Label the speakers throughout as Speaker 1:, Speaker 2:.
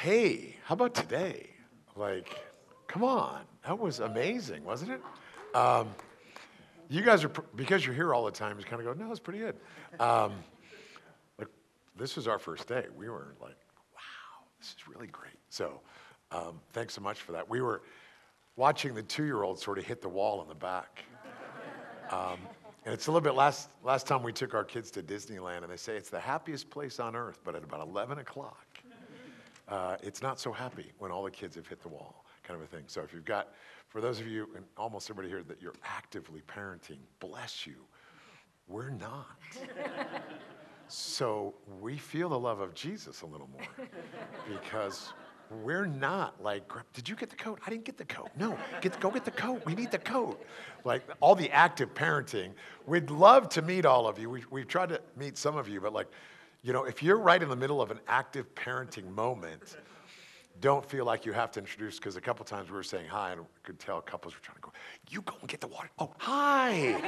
Speaker 1: hey, how about today? Like, come on, that was amazing, wasn't it? Um, you guys are, because you're here all the time, you kind of go, no, it's pretty good. Um, look, this was our first day. We were like, wow, this is really great. So, um, thanks so much for that. We were watching the two year old sort of hit the wall in the back. Um, and it's a little bit last, last time we took our kids to Disneyland, and they say it's the happiest place on earth, but at about 11 o'clock, uh, it's not so happy when all the kids have hit the wall, kind of a thing. So if you've got, for those of you, and almost everybody here, that you're actively parenting, bless you. We're not. so we feel the love of Jesus a little more because we're not like, did you get the coat? I didn't get the coat. No, get, go get the coat. We need the coat. Like all the active parenting. We'd love to meet all of you. We, we've tried to meet some of you, but like, you know, if you're right in the middle of an active parenting moment, don't feel like you have to introduce, because a couple times we were saying hi, and we could tell couples were trying to go, you go and get the water. Oh, hi.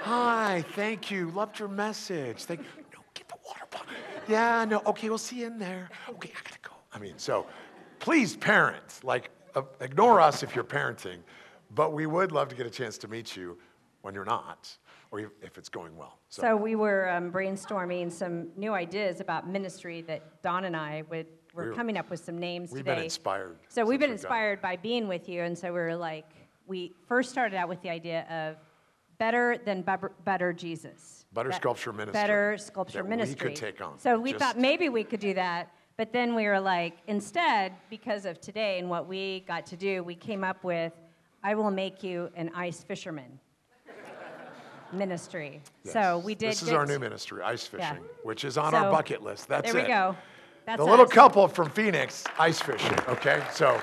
Speaker 1: hi, thank you. Loved your message. Thank No, get the water bottle. Yeah, no, okay, we'll see you in there. Okay, I gotta go. I mean, so please parent. Like, uh, ignore us if you're parenting, but we would love to get a chance to meet you when you're not, or if it's going well.
Speaker 2: So, so we were um, brainstorming some new ideas about ministry that Don and I would we're, coming up with some names
Speaker 1: we've
Speaker 2: today.
Speaker 1: been inspired.
Speaker 2: So we've been inspired by being with you, and so we were like, we first started out with the idea of better than better Jesus.
Speaker 1: Better Be- sculpture ministry.
Speaker 2: Better sculpture ministry.
Speaker 1: We could take on.
Speaker 2: So we Just thought maybe we could do that. But then we were like, instead, because of today and what we got to do, we came up with, I will make you an ice fisherman ministry.
Speaker 1: Yes.
Speaker 2: So we did.
Speaker 1: This is our new ministry, ice fishing, yeah. which is on so, our bucket list. That's
Speaker 2: there
Speaker 1: it.
Speaker 2: There we go. That's
Speaker 1: the
Speaker 2: us.
Speaker 1: little couple from Phoenix, ice fishing. Okay, so.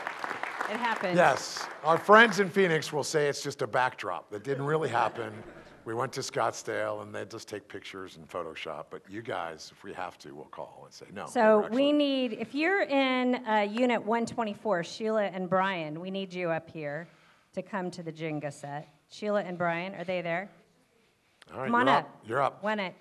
Speaker 2: It happened.
Speaker 1: Yes, our friends in Phoenix will say it's just a backdrop that didn't really happen. We went to Scottsdale and they just take pictures and Photoshop. But you guys, if we have to, we'll call and say no.
Speaker 2: So we need, if you're in uh, Unit 124, Sheila and Brian, we need you up here to come to the Jenga set. Sheila and Brian, are they there?
Speaker 1: All right,
Speaker 2: Come on
Speaker 1: you're
Speaker 2: up.
Speaker 1: You're up.
Speaker 2: One it.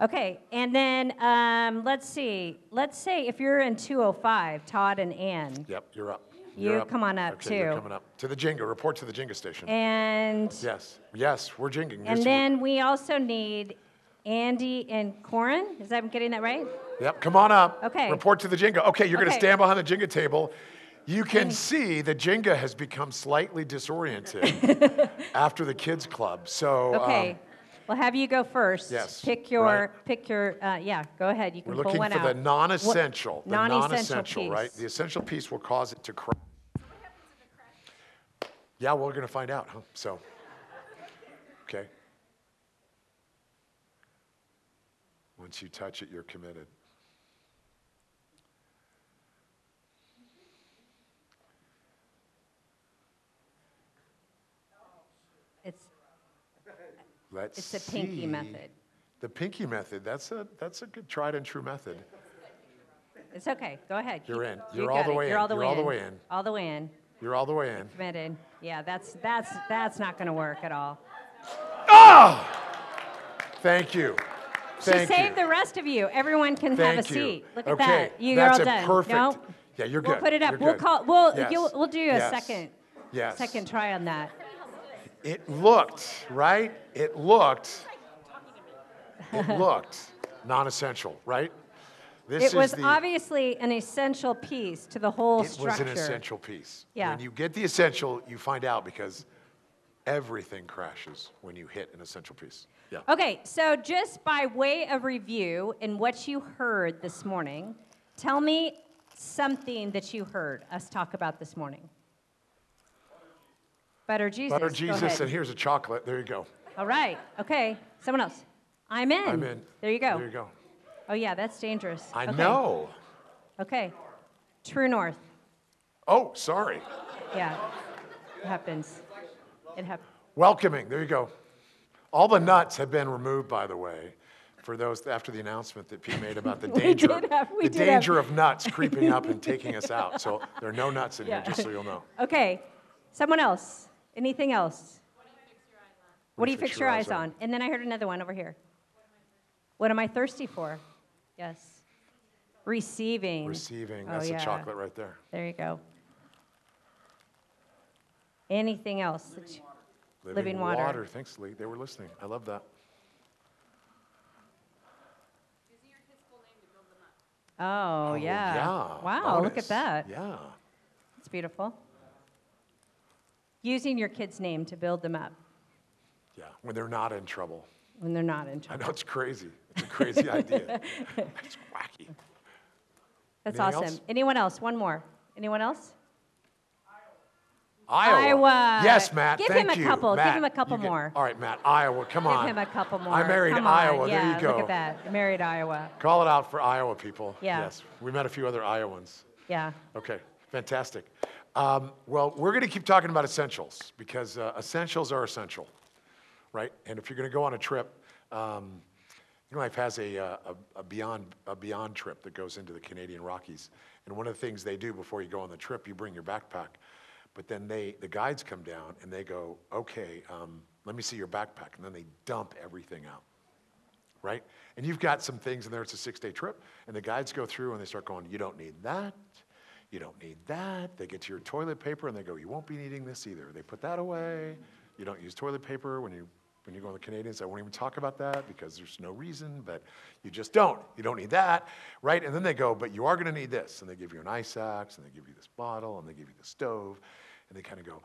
Speaker 2: Okay, and then um, let's see. Let's say if you're in 205, Todd and Ann.
Speaker 1: Yep, you're up.
Speaker 2: You
Speaker 1: You're up.
Speaker 2: come on up
Speaker 1: okay,
Speaker 2: too.
Speaker 1: You're coming up to the Jenga. Report to the Jenga station.
Speaker 2: And
Speaker 1: yes, yes, we're jinging.
Speaker 2: And then we also need Andy and Corin. Is that I'm getting that right?
Speaker 1: Yep, come on up.
Speaker 2: Okay.
Speaker 1: Report to the Jenga. Okay, you're going to stand behind the Jenga table. You can see the Jenga has become slightly disoriented after the kids club. So um,
Speaker 2: Okay. We'll have you go first.
Speaker 1: Yes,
Speaker 2: Pick your,
Speaker 1: right.
Speaker 2: pick your, uh, yeah, go ahead. You can
Speaker 1: we're
Speaker 2: pull
Speaker 1: looking for the non-essential. The
Speaker 2: non-essential
Speaker 1: non-essential, right? The essential piece will cause it to crack. Yeah, we're going to find out, huh? So, okay. Once you touch it, you're committed.
Speaker 2: It's,
Speaker 1: Let's
Speaker 2: it's a pinky
Speaker 1: see.
Speaker 2: method.
Speaker 1: The pinky method, that's a, that's a good tried and true method.
Speaker 2: It's okay. Go ahead.
Speaker 1: You're
Speaker 2: Keep-
Speaker 1: in.
Speaker 2: you
Speaker 1: You're all
Speaker 2: got
Speaker 1: the
Speaker 2: it.
Speaker 1: way
Speaker 2: You're
Speaker 1: in.
Speaker 2: all the
Speaker 1: You're
Speaker 2: way
Speaker 1: all the
Speaker 2: in.
Speaker 1: way in.
Speaker 2: All the way in.
Speaker 1: You're all the way in.
Speaker 2: Committed. Yeah, that's that's that's not going to work at all.
Speaker 1: Oh! Thank you.
Speaker 2: She
Speaker 1: Thank
Speaker 2: saved
Speaker 1: you.
Speaker 2: the rest of you. Everyone can
Speaker 1: Thank
Speaker 2: have a
Speaker 1: you.
Speaker 2: seat. Look at
Speaker 1: okay.
Speaker 2: that. You,
Speaker 1: That's
Speaker 2: are all
Speaker 1: a
Speaker 2: done.
Speaker 1: perfect.
Speaker 2: No?
Speaker 1: Yeah, you're good.
Speaker 2: We'll put it up.
Speaker 1: You're
Speaker 2: We'll
Speaker 1: good.
Speaker 2: call. We'll
Speaker 1: Yes.
Speaker 2: you'll, we'll do a
Speaker 1: Yes.
Speaker 2: second
Speaker 1: Yes.
Speaker 2: second try on that.
Speaker 1: It looked, right? It looked. It looked non-essential, right? This
Speaker 2: It was
Speaker 1: the,
Speaker 2: obviously an essential piece to the whole
Speaker 1: It
Speaker 2: structure.
Speaker 1: was an essential piece.
Speaker 2: Yeah.
Speaker 1: When you get the essential, you find out because everything crashes when you hit an essential piece. Yeah.
Speaker 2: Okay, so just by way of review and what you heard this morning, tell me something that you heard us talk about this morning. Better Jesus.
Speaker 1: Butter Jesus, and here's a chocolate. There you go.
Speaker 2: All right. Okay. Someone else. I'm in.
Speaker 1: I'm in.
Speaker 2: There you go.
Speaker 1: There you go.
Speaker 2: Oh yeah, that's dangerous.
Speaker 1: I
Speaker 2: okay.
Speaker 1: know.
Speaker 2: Okay. True North.
Speaker 1: Oh, sorry.
Speaker 2: Yeah. It happens. It happens.
Speaker 1: Welcoming. There you go. All the nuts have been removed, by the way, for those after the announcement that Pete made about the danger,
Speaker 2: have-
Speaker 1: the
Speaker 2: have-
Speaker 1: danger of nuts creeping up and taking us out. So there are no nuts in
Speaker 2: Yeah.
Speaker 1: here, just so you'll know.
Speaker 2: Okay. Someone else. Anything else? What do you fix your eyes on? And then I heard another one over here. What am I thirsty for? Yes. Receiving.
Speaker 1: Receiving.
Speaker 2: Oh,
Speaker 1: That's
Speaker 2: yeah.
Speaker 1: the chocolate right there.
Speaker 2: There you go. Anything else? that you- Living water.
Speaker 1: Thanks, Lee. They were listening. I love that.
Speaker 2: Oh, oh yeah.
Speaker 1: Yeah.
Speaker 2: Wow, look at that.
Speaker 1: Yeah.
Speaker 2: It's beautiful. Using your kid's name to build them up
Speaker 1: Yeah. When they're not in trouble.
Speaker 2: when they're not in trouble.
Speaker 1: I know it's crazy. It's a crazy idea. It's wacky.
Speaker 2: That's
Speaker 1: Anything
Speaker 2: awesome.
Speaker 1: else?
Speaker 2: Anyone else? One more. Anyone else?
Speaker 1: Iowa.
Speaker 2: Iowa.
Speaker 1: Yes, Matt.
Speaker 2: Give him a
Speaker 1: you.
Speaker 2: couple. Give him a couple
Speaker 1: get-
Speaker 2: more.
Speaker 1: All right, Matt. Iowa. Come on.
Speaker 2: Give him a couple more.
Speaker 1: I married
Speaker 2: Come on.
Speaker 1: Iowa.
Speaker 2: Yeah,
Speaker 1: there you go.
Speaker 2: Look at that. I married Iowa.
Speaker 1: Call it out for Iowa people.
Speaker 2: Yeah.
Speaker 1: Yes. We met a few other Iowans.
Speaker 2: Yeah.
Speaker 1: Okay, fantastic. Um, well, we're going to keep talking about essentials because uh, essentials are essential, right? And if you're going to go on a trip, um, New Life has a, uh, a, a beyond a beyond trip that goes into the Canadian Rockies, and one of the things they do before you go on the trip, you bring your backpack, but then they the guides come down and they go, okay, um, let me see your backpack, and then they dump everything out right? And you've got some things in there, it's a six day trip, and the guides go through and they start going, You don't need that, you don't need that. They get to your toilet paper and they go, You won't be needing this either. They put that away. You don't use toilet paper when you when you go on the Canadians. I won't even talk about that because there's no reason, but you just don't. You don't need that, right? And then they go, But you are gonna need this. And they give you an ice axe and they give you this bottle and they give you the stove, and they kind of go,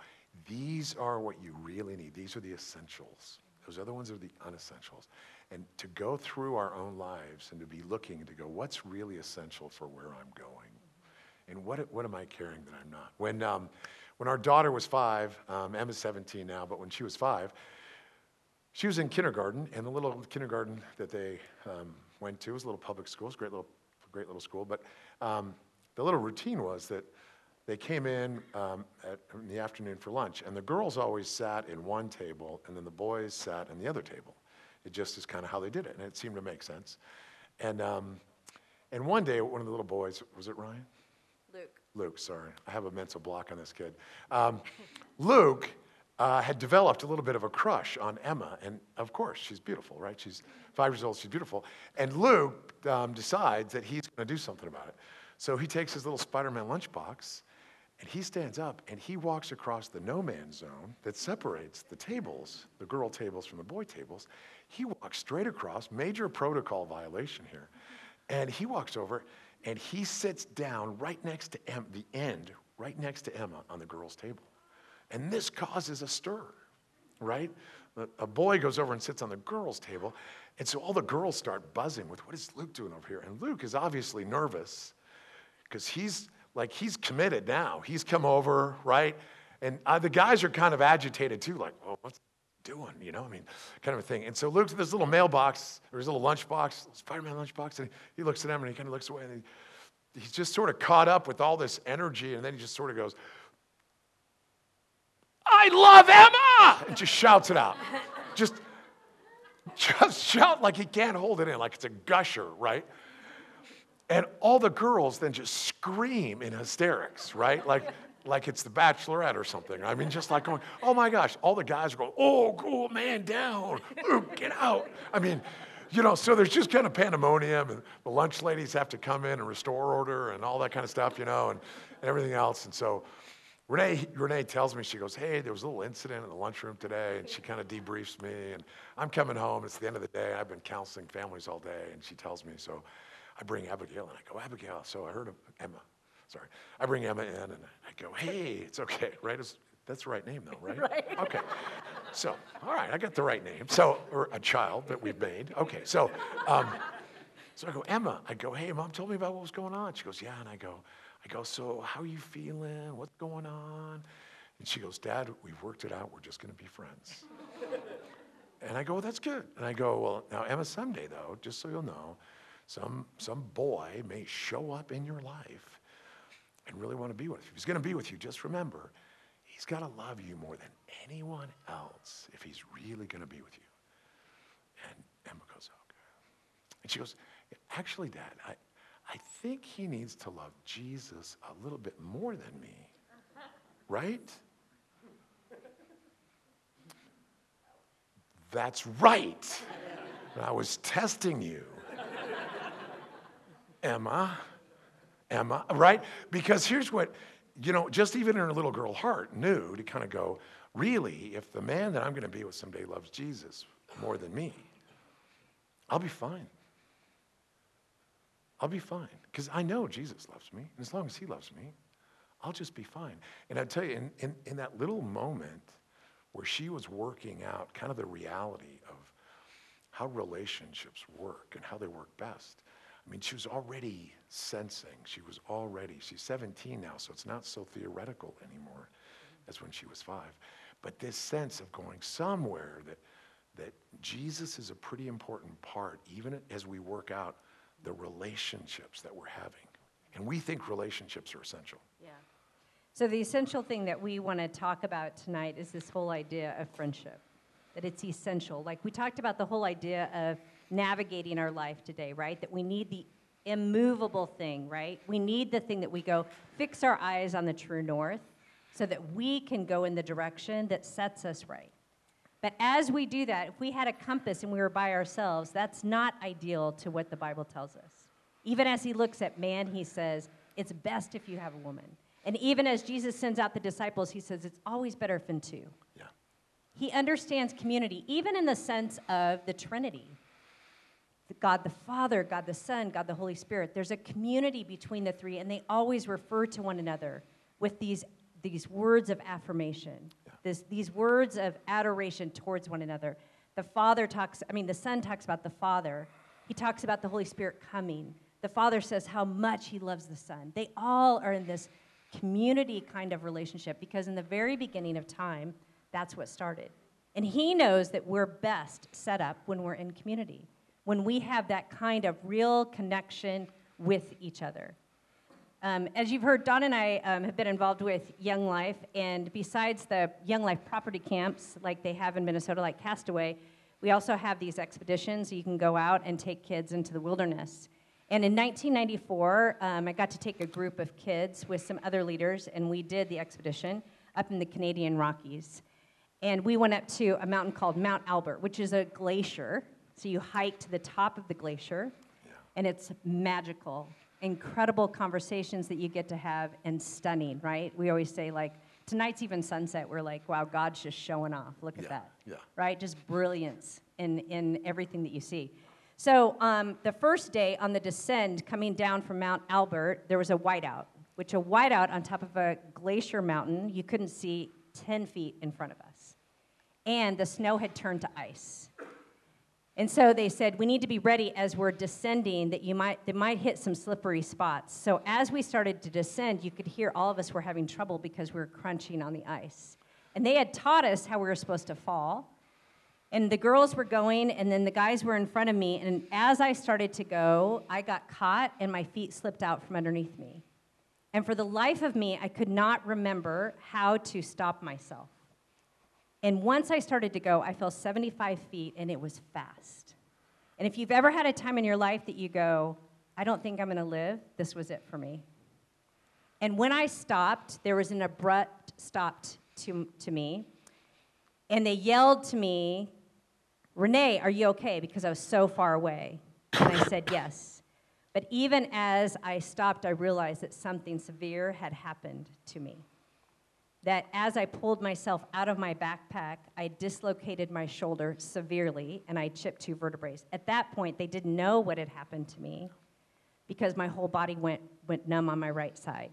Speaker 1: These are what you really need. These are the essentials. Those other ones are the unessentials. And to go through our own lives and to be looking to go, what's really essential for where I'm going? And what, what am I carrying that I'm not? When, um, when our daughter was five, um, Emma's 17 now, but when she was five, she was in kindergarten, and the little kindergarten that they um, went to was a little public school. It's a great little, great little school. But um, the little routine was that they came in um, at, in the afternoon for lunch, and the girls always sat in one table, and then the boys sat in the other table. It just is kind of how they did it, and it seemed to make sense. And, um, and one day, one of the little boys, was it Ryan?
Speaker 2: Luke.
Speaker 1: Sorry. I have a mental block on this kid. Um, Luke uh, had developed a little bit of a crush on Emma. And of course, she's beautiful, right? She's five years old, she's beautiful. And Luke um, decides that he's going to do something about it. So he takes his little Spider Man lunchbox and he stands up and he walks across the no man's zone that separates the tables, the girl tables from the boy tables. He walks straight across, major protocol violation here. And he walks over and he sits down right next to Em- the end, right next to Emma on the girls' table. And this causes a stir, right? A- boy goes over and sits on the girls' table. And so all the girls start buzzing with, what is Luke doing over here? And Luke is obviously nervous because he's like, he's committed now. He's come over, right? And uh, the guys are kind of agitated too, like, what's doing? You know, I mean, kind of a thing. And so Luke's in this little mailbox, or his little lunchbox, Spider-Man lunchbox, and he looks at him and he kind of looks away and he, he's just sort of caught up with all this energy, and then he just sort of goes, I love Emma! And just shouts it out. Just, just shout like he can't hold it in, like it's a gusher, right? And all the girls then just scream in hysterics, right? Like, like it's the bachelorette or something. I mean, just like going, oh my gosh. All the guys are going, oh, cool, man, down. Get out. I mean, you know, so there's just kind of pandemonium, and the lunch ladies have to come in and restore order and all that kind of stuff, you know, and, and everything else. And so Renee, Renee tells me, she goes, Hey, there was a little incident in the lunchroom today, and she kind of debriefs me. And I'm coming home, it's the end of the day. I've been counseling families all day, and she tells me, So I bring Abigail, and I go, Abigail, so I heard of Emma. Sorry. I bring Emma in, and I go, Hey, it's okay, right? It's, that's the right name, though, right? right. Okay. So, all right, I got the right name. So, or a child that we've made. Okay, so, um, so I go, Emma. I go, hey, mom told me about what was going on. She goes, yeah. And I go, I go, so how are you feeling? What's going on? And she goes, Dad, we've worked it out. We're just going to be friends. and I go, well, that's good. And I go, well, now Emma, someday though, just so you'll know, some some boy may show up in your life and really want to be with you. If he's going to be with you, just remember, he's got to love you more than anyone else if he's really going to be with you. And Emma goes, oh, okay. And she goes, actually, Dad, I, I think he needs to love Jesus a little bit more than me. Right? That's right. I was testing you. Emma, Emma, right? Because here's what, you know, just even in her little girl heart knew to kind of go, really, if the man that I'm going to be with someday loves Jesus more than me, I'll be fine. I'll be fine because I know Jesus loves me. And as long as he loves me, I'll just be fine. And I tell you, in, in, in that little moment where she was working out kind of the reality of how relationships work and how they work best, I mean, she was already sensing. She was already, she's 17 now, so it's not so theoretical anymore as when she was five. But this sense of going somewhere that, that Jesus is a pretty important part, even as we work out the relationships that we're having. And we think relationships are essential.
Speaker 2: Yeah. So, the essential thing that we want to talk about tonight is this whole idea of friendship, that it's essential. Like we talked about the whole idea of navigating our life today, right? That we need the immovable thing, right? We need the thing that we go fix our eyes on the true north so that we can go in the direction that sets us right. But as we do that, if we had a compass and we were by ourselves, that's not ideal to what the Bible tells us. Even as he looks at man, he says, it's best if you have a woman. And even as Jesus sends out the disciples, he says, it's always better if in two.
Speaker 1: Yeah.
Speaker 2: He understands community, even in the sense of the Trinity. God the Father, God the Son, God the Holy Spirit. There's a community between the three, and they always refer to one another with these, these words of affirmation, yeah. this, these words of adoration towards one another. The Father talks, I mean, the Son talks about the Father. He talks about the Holy Spirit coming. The Father says how much He loves the Son. They all are in this community kind of relationship because in the very beginning of time, that's what started. And He knows that we're best set up when we're in community when we have that kind of real connection with each other. Um, as you've heard, Don and I um, have been involved with Young Life, and besides the Young Life property camps like they have in Minnesota, like Castaway, we also have these expeditions. You can go out and take kids into the wilderness. And in 1994, um, I got to take a group of kids with some other leaders, and we did the expedition up in the Canadian Rockies. And we went up to a mountain called Mount Albert, which is a glacier so you hike to the top of the glacier, yeah. and it's magical. Incredible conversations that you get to have, and stunning, right? We always say, like, tonight's even sunset, we're like, wow, God's just showing off. Look at
Speaker 1: yeah.
Speaker 2: that.
Speaker 1: Yeah.
Speaker 2: Right? Just brilliance in, in everything that you see. So um, the first day on the descent coming down from Mount Albert, there was a whiteout, which a whiteout on top of a glacier mountain, you couldn't see 10 feet in front of us. And the snow had turned to ice. And so they said, we need to be ready as we're descending that you might, they might hit some slippery spots. So as we started to descend, you could hear all of us were having trouble because we were crunching on the ice. And they had taught us how we were supposed to fall. And the girls were going, and then the guys were in front of me. And as I started to go, I got caught, and my feet slipped out from underneath me. And for the life of me, I could not remember how to stop myself. And once I started to go, I fell 75 feet and it was fast. And if you've ever had a time in your life that you go, I don't think I'm to live, this was it for me. And when I stopped, there was an abrupt stop to, to me. And they yelled to me, Renee, are you okay? Because I was so far away. And I said, yes. But even as I stopped, I realized that something severe had happened to me that as I pulled myself out of my backpack, I dislocated my shoulder severely and I chipped two vertebrae. At that point, they didn't know what had happened to me because my whole body went, went numb on my right side.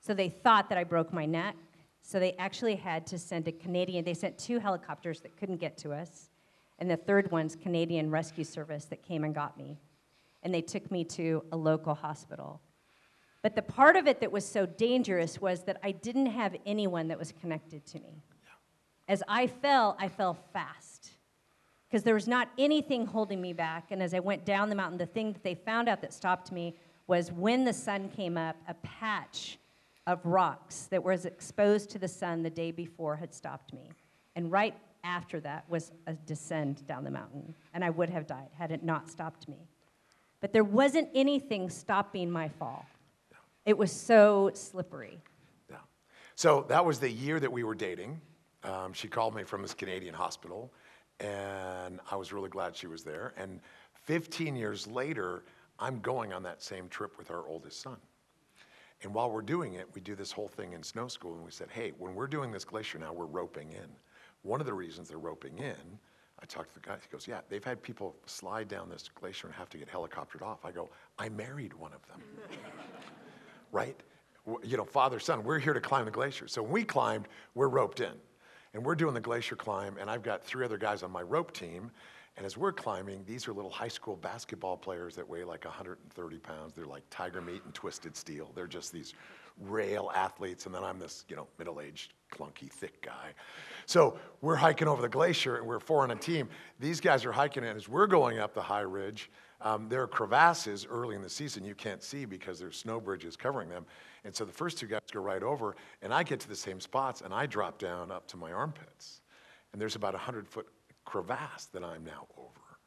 Speaker 2: So they thought that I broke my neck. So they actually had to send a Canadian, they sent two helicopters that couldn't get to us. And the third one's Canadian Rescue Service that came and got me. And they took me to a local hospital. But the part of it that was so dangerous was that I didn't have anyone that was connected to me. As I fell, I fell fast because there was not anything holding me back. And as I went down the mountain, the thing that they found out that stopped me was when the sun came up, a patch of rocks that was exposed to the sun the day before had stopped me. And right after that was a descend down the mountain. And I would have died had it not stopped me. But there wasn't anything stopping my fall. It was so slippery.
Speaker 1: Yeah. So that was the year that we were dating. Um, she called me from this Canadian hospital, and I was really glad she was there. And 15 years later, I'm going on that same trip with our oldest son. And while we're doing it, we do this whole thing in snow school, and we said, hey, when we're doing this glacier now, we're roping in. One of the reasons they're roping in, I talked to the guy, he goes, yeah, they've had people slide down this glacier and have to get helicoptered off. I go, I married one of them. right? You know, father, son, we're here to climb the glacier. So when we climbed, we're roped in. And we're doing the glacier climb, and I've got three other guys on my rope team. And as we're climbing, these are little high school basketball players that weigh like 130 pounds. They're like tiger meat and twisted steel. They're just these rail athletes. And then I'm this, you know, middle aged, clunky, thick guy. So we're hiking over the glacier, and we're four on a team. These guys are hiking, and as we're going up the high ridge, um, there are crevasses early in the season you can't see because there's snow bridges covering them. And so the first two guys go right over, and I get to the same spots, and I drop down up to my armpits. And there's about a 100 foot crevasse that I'm now over,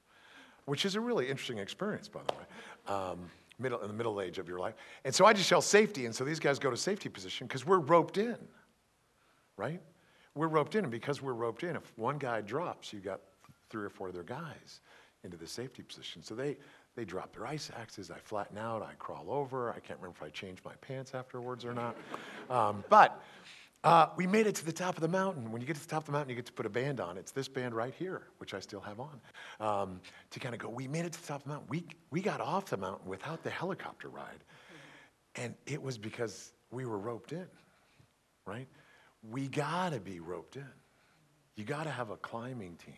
Speaker 1: which is a really interesting experience, by the way, um, middle, in the middle age of your life. And so I just yell safety, and so these guys go to safety position because we're roped in, right? We're roped in, and because we're roped in, if one guy drops, you got three or four other guys into the safety position. So they, they drop their ice axes. I flatten out. I crawl over. I can't remember if I changed my pants afterwards or not. Um, but uh, we made it to the top of the mountain. When you get to the top of the mountain, you get to put a band on. It's this band right here, which I still have on, um, to kind of go, we made it to the top of the mountain. We, we got off the mountain without the helicopter ride. And it was because we were roped in, right? We got to be roped in. You got to have a climbing team.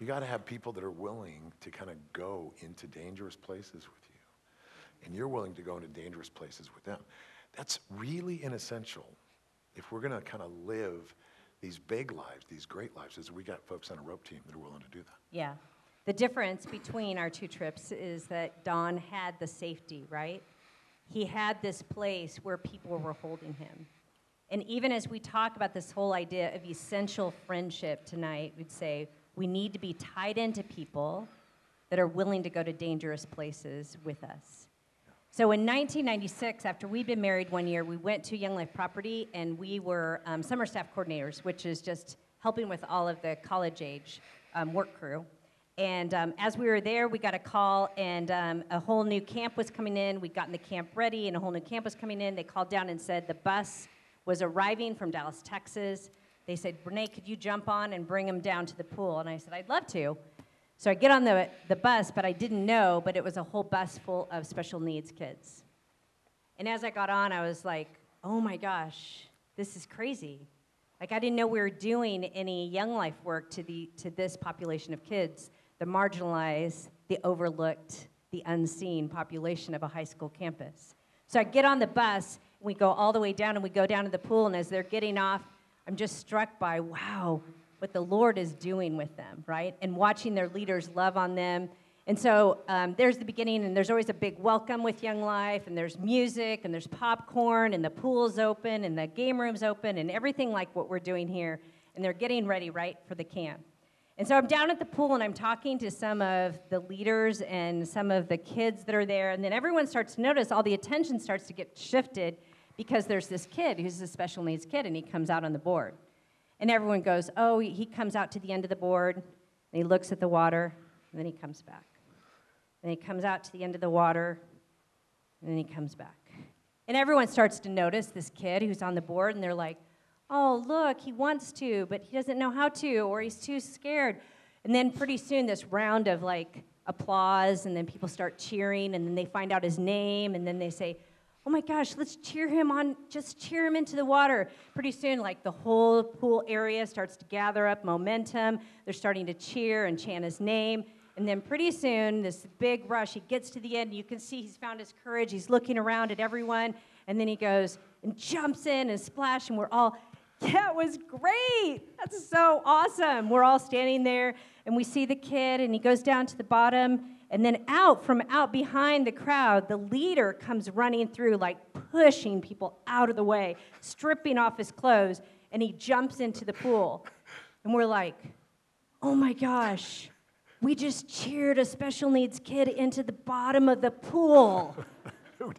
Speaker 1: You got to have people that are willing to kind of go into dangerous places with you. And you're willing to go into dangerous places with them. That's really an essential if we're going to kind of live these big lives, these great lives, is we got folks on a rope team that are willing to do that.
Speaker 2: Yeah. The difference between our two trips is that Don had the safety, right? He had this place where people were holding him. And even as we talk about this whole idea of essential friendship tonight, we'd say, we need to be tied into people that are willing to go to dangerous places with us. So in 1996, after we'd been married one year, we went to Young Life Property and we were um, summer staff coordinators, which is just helping with all of the college age um, work crew. And um, as we were there, we got a call, and um, a whole new camp was coming in. We'd gotten the camp ready, and a whole new camp was coming in. They called down and said the bus was arriving from Dallas, Texas. They said, Renee, could you jump on and bring them down to the pool? And I said, I'd love to. So I get on the, the bus, but I didn't know, but it was a whole bus full of special needs kids. And as I got on, I was like, oh my gosh, this is crazy. Like, I didn't know we were doing any Young Life work to, the, to this population of kids, the marginalized, the overlooked, the unseen population of a high school campus. So I get on the bus, we go all the way down, and we go down to the pool, and as they're getting off, I'm just struck by, wow, what the Lord is doing with them, right? And watching their leaders love on them. And so um, there's the beginning, and there's always a big welcome with Young Life, and there's music, and there's popcorn, and the pool's open, and the game room's open, and everything like what we're doing here. And they're getting ready, right, for the camp. And so I'm down at the pool, and I'm talking to some of the leaders and some of the kids that are there, and then everyone starts to notice all the attention starts to get shifted because there's this kid who's a special needs kid, and he comes out on the board. And everyone goes, Oh, he comes out to the end of the board, and he looks at the water, and then he comes back. And he comes out to the end of the water, and then he comes back. And everyone starts to notice this kid who's on the board, and they're like, Oh, look, he wants to, but he doesn't know how to, or he's too scared. And then pretty soon, this round of like applause, and then people start cheering, and then they find out his name, and then they say, oh my gosh, let's cheer him on, just cheer him into the water. Pretty soon, like the whole pool area starts to gather up momentum. They're starting to cheer and chant his name. And then pretty soon, this big rush, he gets to the end. You can see he's found his courage. He's looking around at everyone. And then he goes and jumps in and splash. And we're all, it was great. That's so awesome. We're all standing there and we see the kid and he goes down to the bottom and then out from out behind the crowd, the leader comes running through, like pushing people out of the way, stripping off his clothes, and he jumps into the pool. And we're like, oh my gosh, we just cheered a special needs kid into the bottom of the pool.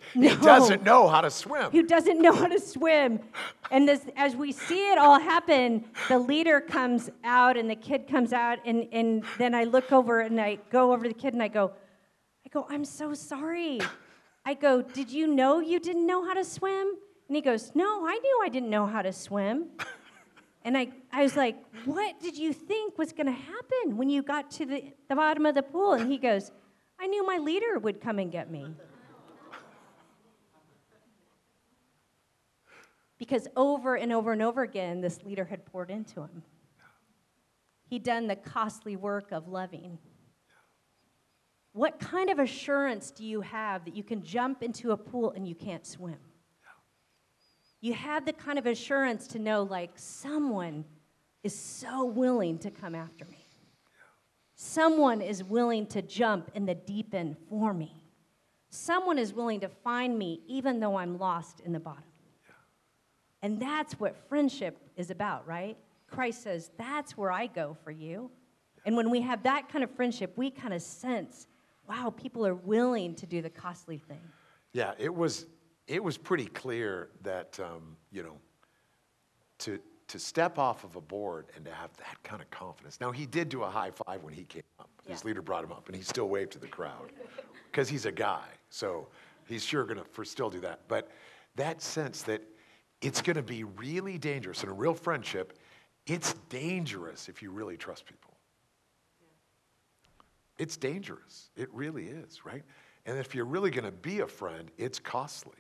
Speaker 1: he no. doesn't know how to swim.
Speaker 2: Who doesn't know how to swim. And this, as we see it all happen, the leader comes out and the kid comes out, and, and then I look over and I go over to the kid and I go, I go, I'm so sorry. I go, Did you know you didn't know how to swim? And he goes, No, I knew I didn't know how to swim. and I, I was like, What did you think was going to happen when you got to the, the bottom of the pool? And he goes, I knew my leader would come and get me. Because over and over and over again, this leader had poured into him. He'd done the costly work of loving. What kind of assurance do you have that you can jump into a pool and you can't swim? You have the kind of assurance to know, like, someone is so willing to come after me. Someone is willing to jump in the deep end for me. Someone is willing to find me even though I'm lost in the bottom. And that's what friendship is about, right? Christ says, That's where I go for you. And when we have that kind of friendship, we kind of sense, wow, people are willing to do the costly thing.
Speaker 1: Yeah, it was, it was pretty clear that, um, you know, to, to step off of a board and to have that kind of confidence. Now, he did do a high five when he came up. His leader brought him up, and he still waved to the crowd because he's a guy. So he's sure going to still do that. But that sense that it's going to be really dangerous in a real friendship, it's dangerous if you really trust people. It's dangerous. It really is, right? And if you're really going to be a friend, it's costly.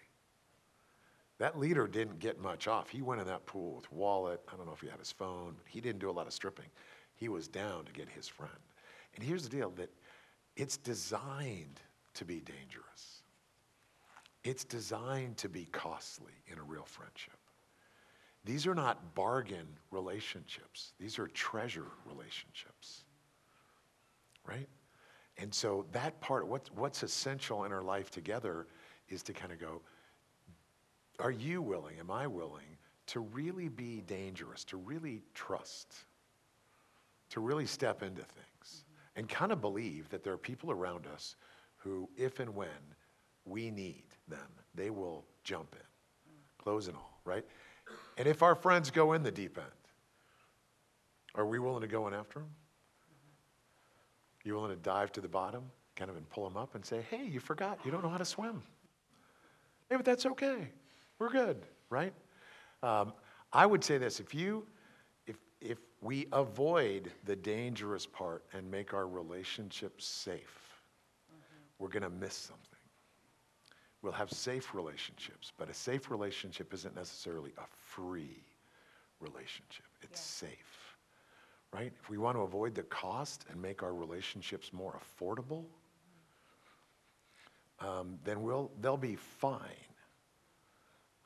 Speaker 1: That leader didn't get much off. He went in that pool with wallet. I don't know if he had his phone, but he didn't do a lot of stripping. He was down to get his friend. And here's the deal that it's designed to be dangerous. It's designed to be costly in a real friendship. These are not bargain relationships. These are treasure relationships. Right? And so that part, what, what's essential in our life together is to kind of go, are you willing, am I willing to really be dangerous, to really trust, to really step into things, and kind of believe that there are people around us who, if and when we need them, they will jump in, clothes and all, right? And if our friends go in the deep end, are we willing to go in after them? You willing to dive to the bottom, kind of, and pull them up and say, hey, you forgot, you don't know how to swim. Hey, but that's okay. We're good, right? Um, I would say this if you, if, if we avoid the dangerous part and make our relationships safe, we're going to miss something. We'll have safe relationships, but a safe relationship isn't necessarily a free relationship, it's safe, right? If we want to avoid the cost and make our relationships more affordable, um, then we'll, they'll be fine.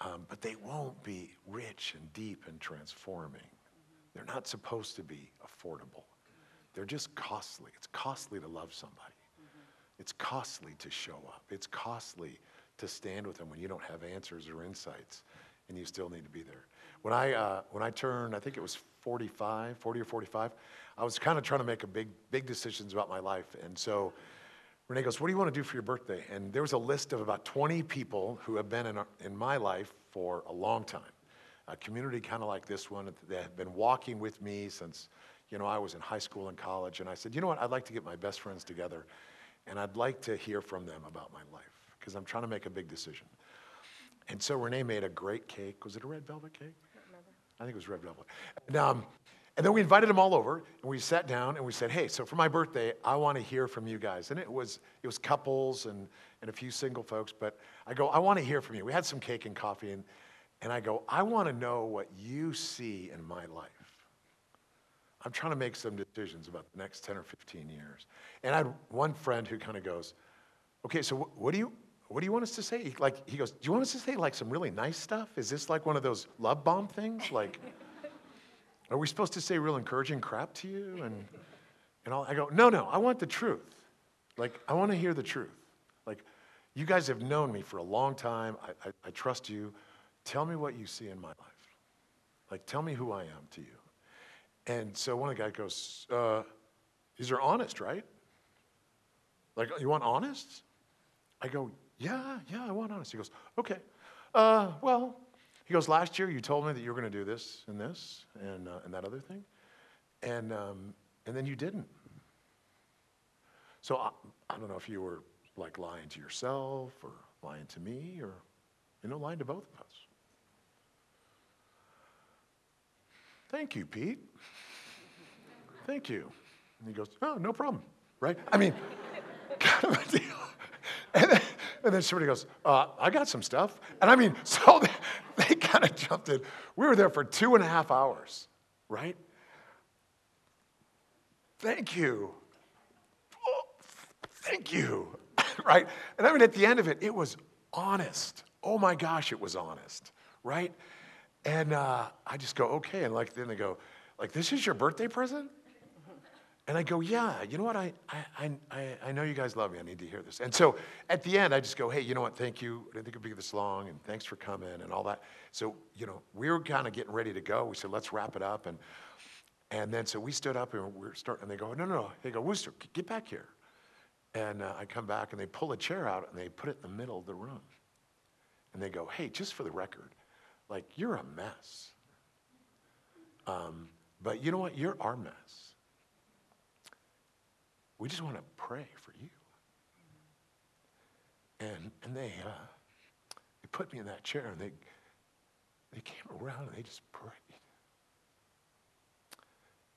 Speaker 1: Um, but they won't be rich and deep and transforming. They're not supposed to be affordable. They're just costly. It's costly to love somebody. It's costly to show up. It's costly to stand with them when you don't have answers or insights and you still need to be there. When I, uh, when I turned, I think it was 45, 40 or 45, I was kind of trying to make a big, big decisions about my life. And so Renee goes, What do you want to do for your birthday? And there was a list of about 20 people who have been in, our, in my life for a long time. A community kind of like this one that have been walking with me since, you know, I was in high school and college. And I said, You know what? I'd like to get my best friends together and I'd like to hear from them about my life because I'm trying to make a big decision. And so Renee made a great cake. Was it a red velvet cake? I think it was red velvet. And, um, and then we invited them all over, and we sat down and we said, "Hey, so for my birthday, I want to hear from you guys." And it was it was couples and and a few single folks, but I go, "I want to hear from you." We had some cake and coffee, and and I go, "I want to know what you see in my life." I'm trying to make some decisions about the next 10 or 15 years. And I had one friend who kind of goes, "Okay, so wh- what do you what do you want us to say?" He- Like he goes, "Do you want us to say like some really nice stuff? Is this like one of those love bomb things? Like are we supposed to say real encouraging crap to you?" And and all, I go, "No, no, I want the truth. Like I want to hear the truth. Like you guys have known me for a long time. I, I, I trust you. Tell me what you see in my life. Like tell me who I am to you." And so one of the guys goes, uh, These are honest, right? Like, you want honest? I go, Yeah, yeah, I want honest. He goes, Okay. Uh, well, he goes, Last year you told me that you were going to do this and this and, uh, and that other thing. And, um, and then you didn't. So I, I don't know if you were like lying to yourself or lying to me or, you know, lying to both of us. Thank you, Pete. Thank you. And he goes, Oh, no problem. Right? I mean, kind of a deal. And then, and then somebody goes, uh, I got some stuff. And I mean, so they, they kind of jumped in. We were there for two and a half hours, right? Thank you. Oh, thank you. right? And I mean, at the end of it, it was honest. Oh my gosh, it was honest, right? And uh, I just go, okay. And like, then they go, like, this is your birthday present? And I go, yeah, you know what? I, I, I, I know you guys love me. I need to hear this. And so at the end, I just go, hey, you know what? Thank you. I didn't think it'd be this long, and thanks for coming and all that. So, you know, we were kind of getting ready to go. We said, let's wrap it up. And, and then so we stood up and we are starting, and they go, no, no, no. They go, Wooster, get back here. And uh, I come back and they pull a chair out and they put it in the middle of the room. And they go, hey, just for the record, like, you're a mess. Um, but you know what? You're our mess. We just want to pray for you. And, and they, uh, they put me in that chair and they, they came around and they just prayed.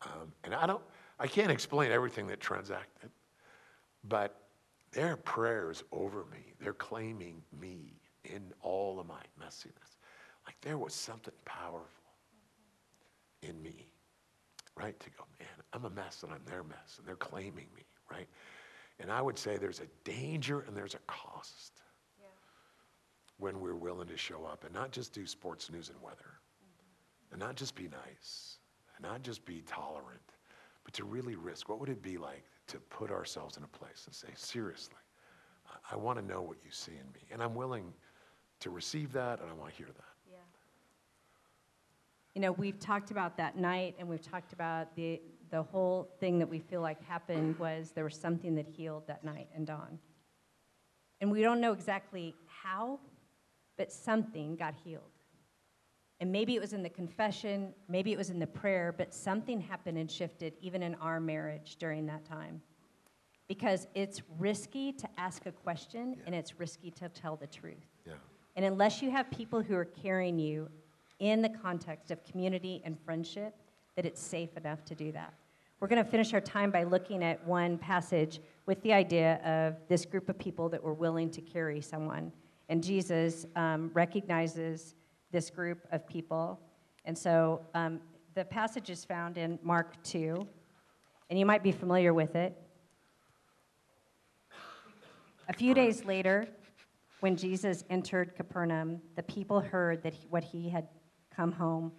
Speaker 1: Um, and I don't, I can't explain everything that transacted, but their prayers over me, they're claiming me in all of my messiness. Like there was something powerful in me, right? To go, man, I'm a mess and I'm their mess, and they're claiming me right? And I would say there's a danger and there's a cost yeah. when we're willing to show up and not just do sports news and weather, mm-hmm. and not just be nice, and not just be tolerant, but to really risk. What would it be like to put ourselves in a place and say, seriously, I, I want to know what you see in me, and I'm willing to receive that, and I want to hear that.
Speaker 2: You know, we've talked about that night, and we've talked about the the whole thing that we feel like happened was there was something that healed that night and Don. And we don't know exactly how, but something got healed. And maybe it was in the confession, maybe it was in the prayer, but something happened and shifted even in our marriage during that time. Because it's risky to ask a question yeah. and it's risky to tell the truth. Yeah. And unless you have people who are carrying you in the context of community and friendship, that it's safe enough to do that. We're going to finish our time by looking at one passage with the idea of this group of people that were willing to carry someone. And Jesus um, recognizes this group of people. And so um, the passage is found in Mark 2, and you might be familiar with it. A few days later, when Jesus entered Capernaum, the people heard that he, what he had come home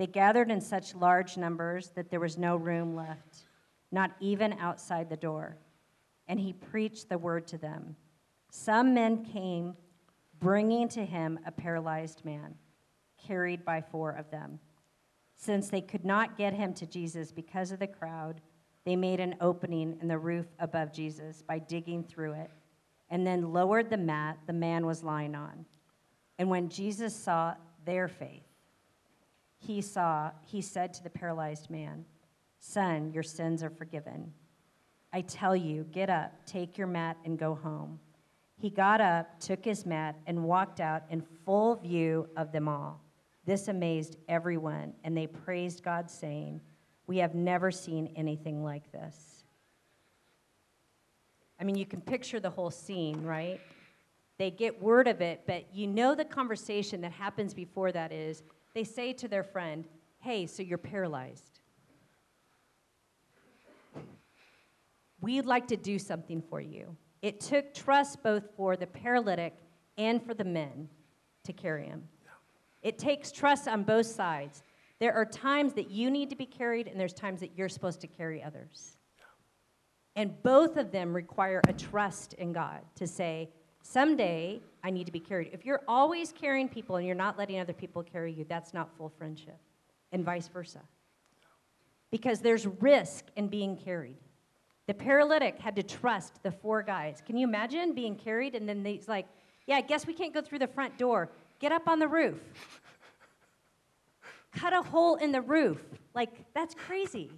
Speaker 2: they gathered in such large numbers that there was no room left, not even outside the door. And he preached the word to them. Some men came, bringing to him a paralyzed man, carried by four of them. Since they could not get him to Jesus because of the crowd, they made an opening in the roof above Jesus by digging through it, and then lowered the mat the man was lying on. And when Jesus saw their faith, he saw, he said to the paralyzed man, Son, your sins are forgiven. I tell you, get up, take your mat, and go home. He got up, took his mat, and walked out in full view of them all. This amazed everyone, and they praised God, saying, We have never seen anything like this. I mean, you can picture the whole scene, right? They get word of it, but you know the conversation that happens before that is they say to their friend, Hey, so you're paralyzed. We'd like to do something for you. It took trust both for the paralytic and for the men to carry him. It takes trust on both sides. There are times that you need to be carried, and there's times that you're supposed to carry others. And both of them require a trust in God to say, Someday, I need to be carried. If you're always carrying people and you're not letting other people carry you, that's not full friendship, and vice versa. Because there's risk in being carried. The paralytic had to trust the four guys. Can you imagine being carried and then he's like, Yeah, I guess we can't go through the front door. Get up on the roof. Cut a hole in the roof. Like, that's crazy.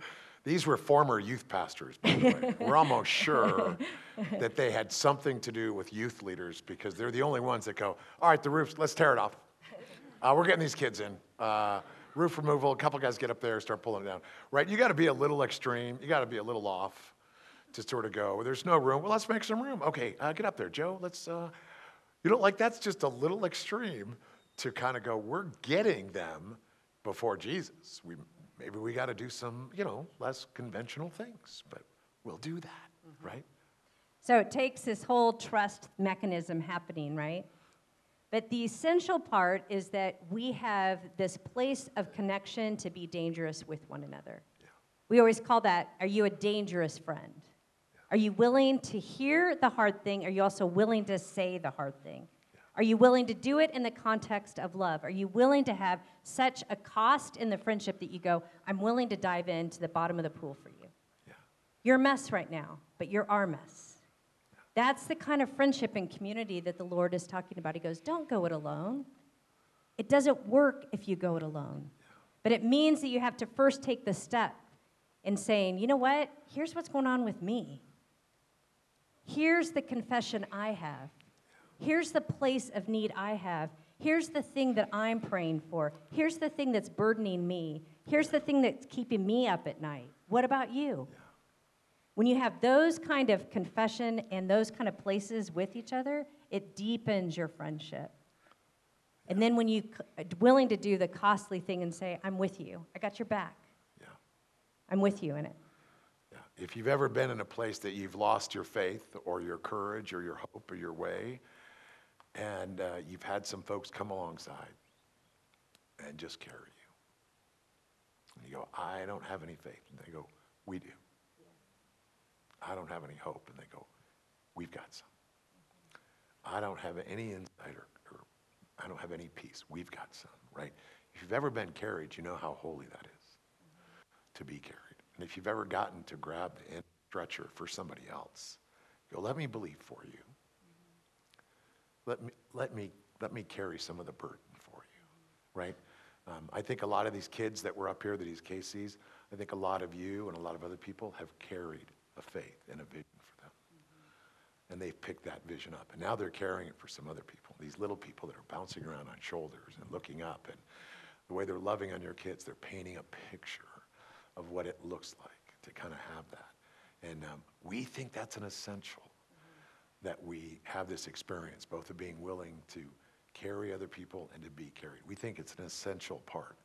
Speaker 1: These were former youth pastors, by the way. We're almost sure that they had something to do with youth leaders because they're the only ones that go, all right, the roofs, let's tear it off. Uh, we're getting these kids in. Uh, roof removal, a couple guys get up there, start pulling it down. Right? You got to be a little extreme. You got to be a little off to sort of go, there's no room. Well, let's make some room. Okay, uh, get up there, Joe. Let's, uh, you know, like that's just a little extreme to kind of go, we're getting them before Jesus. We, maybe we got to do some, you know, less conventional things, but we'll do that, mm-hmm. right?
Speaker 2: So it takes this whole trust mechanism happening, right? But the essential part is that we have this place of connection to be dangerous with one another. Yeah. We always call that, are you a dangerous friend? Yeah. Are you willing to hear the hard thing? Are you also willing to say the hard thing? Are you willing to do it in the context of love? Are you willing to have such a cost in the friendship that you go, I'm willing to dive into the bottom of the pool for you? Yeah. You're a mess right now, but you're our mess. Yeah. That's the kind of friendship and community that the Lord is talking about. He goes, Don't go it alone. It doesn't work if you go it alone. Yeah. But it means that you have to first take the step in saying, you know what? Here's what's going on with me. Here's the confession I have. Here's the place of need I have. Here's the thing that I'm praying for. Here's the thing that's burdening me. Here's the thing that's keeping me up at night. What about you? Yeah. When you have those kind of confession and those kind of places with each other, it deepens your friendship. And then when you are uh, willing to do the costly thing and say, I'm with you, I got your back. Yeah. I'm with you in it.
Speaker 1: Yeah. If you've ever been in a place that you've lost your faith or your courage or your hope or your way, and uh, you've had some folks come alongside and just carry you. And you go, I don't have any faith. And they go, We do. I don't have any hope. And they go, We've got some. I don't have any insight or, or I don't have any peace. We've got some, right? If you've ever been carried, you know how holy that is to be carried. And if you've ever gotten to grab the stretcher for somebody else, go, let me believe for you. Let me, let me, let me carry some of the burden for you, right? Um, I think a lot of these kids that were up here, that these KCs, I think a lot of you and a lot of other people have carried a faith and a vision for them. Mm-hmm. And they've picked that vision up. And now they're carrying it for some other people. These little people that are bouncing around on shoulders and looking up. And the way they're loving on your kids, they're painting a picture of what it looks like to kind of have that. And um, we think that's an essential that we have this experience, both of being willing to carry other people and to be carried. We think it's an essential part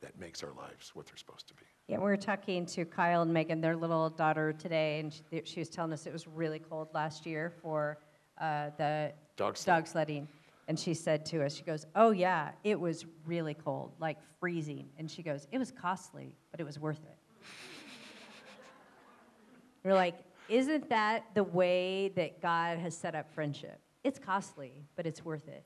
Speaker 1: that makes our lives what they're supposed to be.
Speaker 2: Yeah, we were talking to Kyle and Megan, their little daughter, today, and she, she was telling us it was really cold last year for uh, the
Speaker 1: dog, sled.
Speaker 2: dog sledding. And she said to us, she goes, Oh, yeah, it was really cold, like freezing. And she goes, It was costly, but it was worth it. we're like, isn't that the way that God has set up friendship? It's costly, but it's worth it.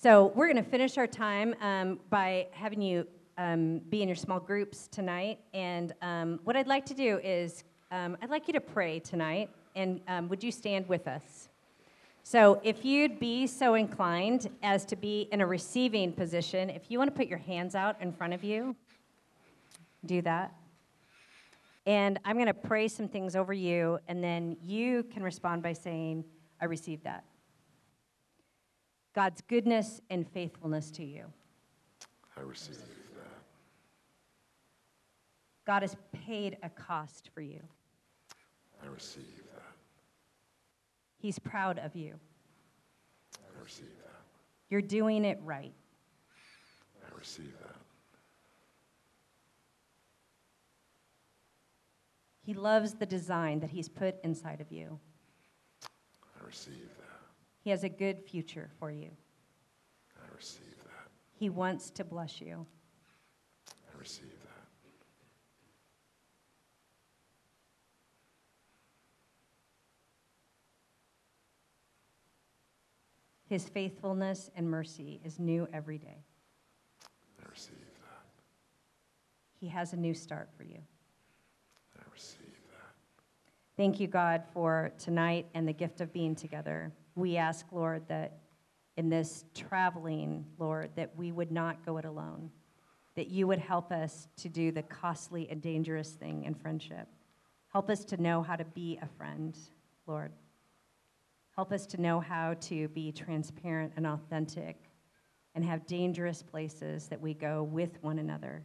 Speaker 2: So we're going to finish our time um, by having you um, be in your small groups tonight. And um, what I'd like to do is um, I'd like you to pray tonight. And um, would you stand with us? So if you'd be so inclined as to be in a receiving position, if you want to put your hands out in front of you, do that. And I'm going to pray some things over you, and then you can respond by saying, I receive that. God's goodness and faithfulness to you.
Speaker 1: I receive that.
Speaker 2: God has paid a cost for you.
Speaker 1: I receive that.
Speaker 2: He's proud of you.
Speaker 1: I receive that.
Speaker 2: You're doing it right.
Speaker 1: I receive that.
Speaker 2: He loves the design that He's put inside of you.
Speaker 1: I receive that.
Speaker 2: He has a good future for you.
Speaker 1: I receive that.
Speaker 2: He wants to bless you.
Speaker 1: I receive that.
Speaker 2: His faithfulness and mercy is new every day.
Speaker 1: I receive that.
Speaker 2: He has a new start for you. Thank you, God, for tonight and the gift of being together. We ask, Lord, that in this traveling, Lord, that we would not go it alone. that you would help us to do the costly and dangerous thing in friendship. Help us to know how to be a friend, Lord. Help us to know how to be transparent and authentic and have dangerous places that we go with one another.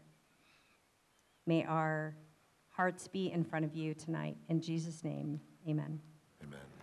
Speaker 2: May our hearts be in front of you tonight. In Jesus' name, amen.
Speaker 1: Amen.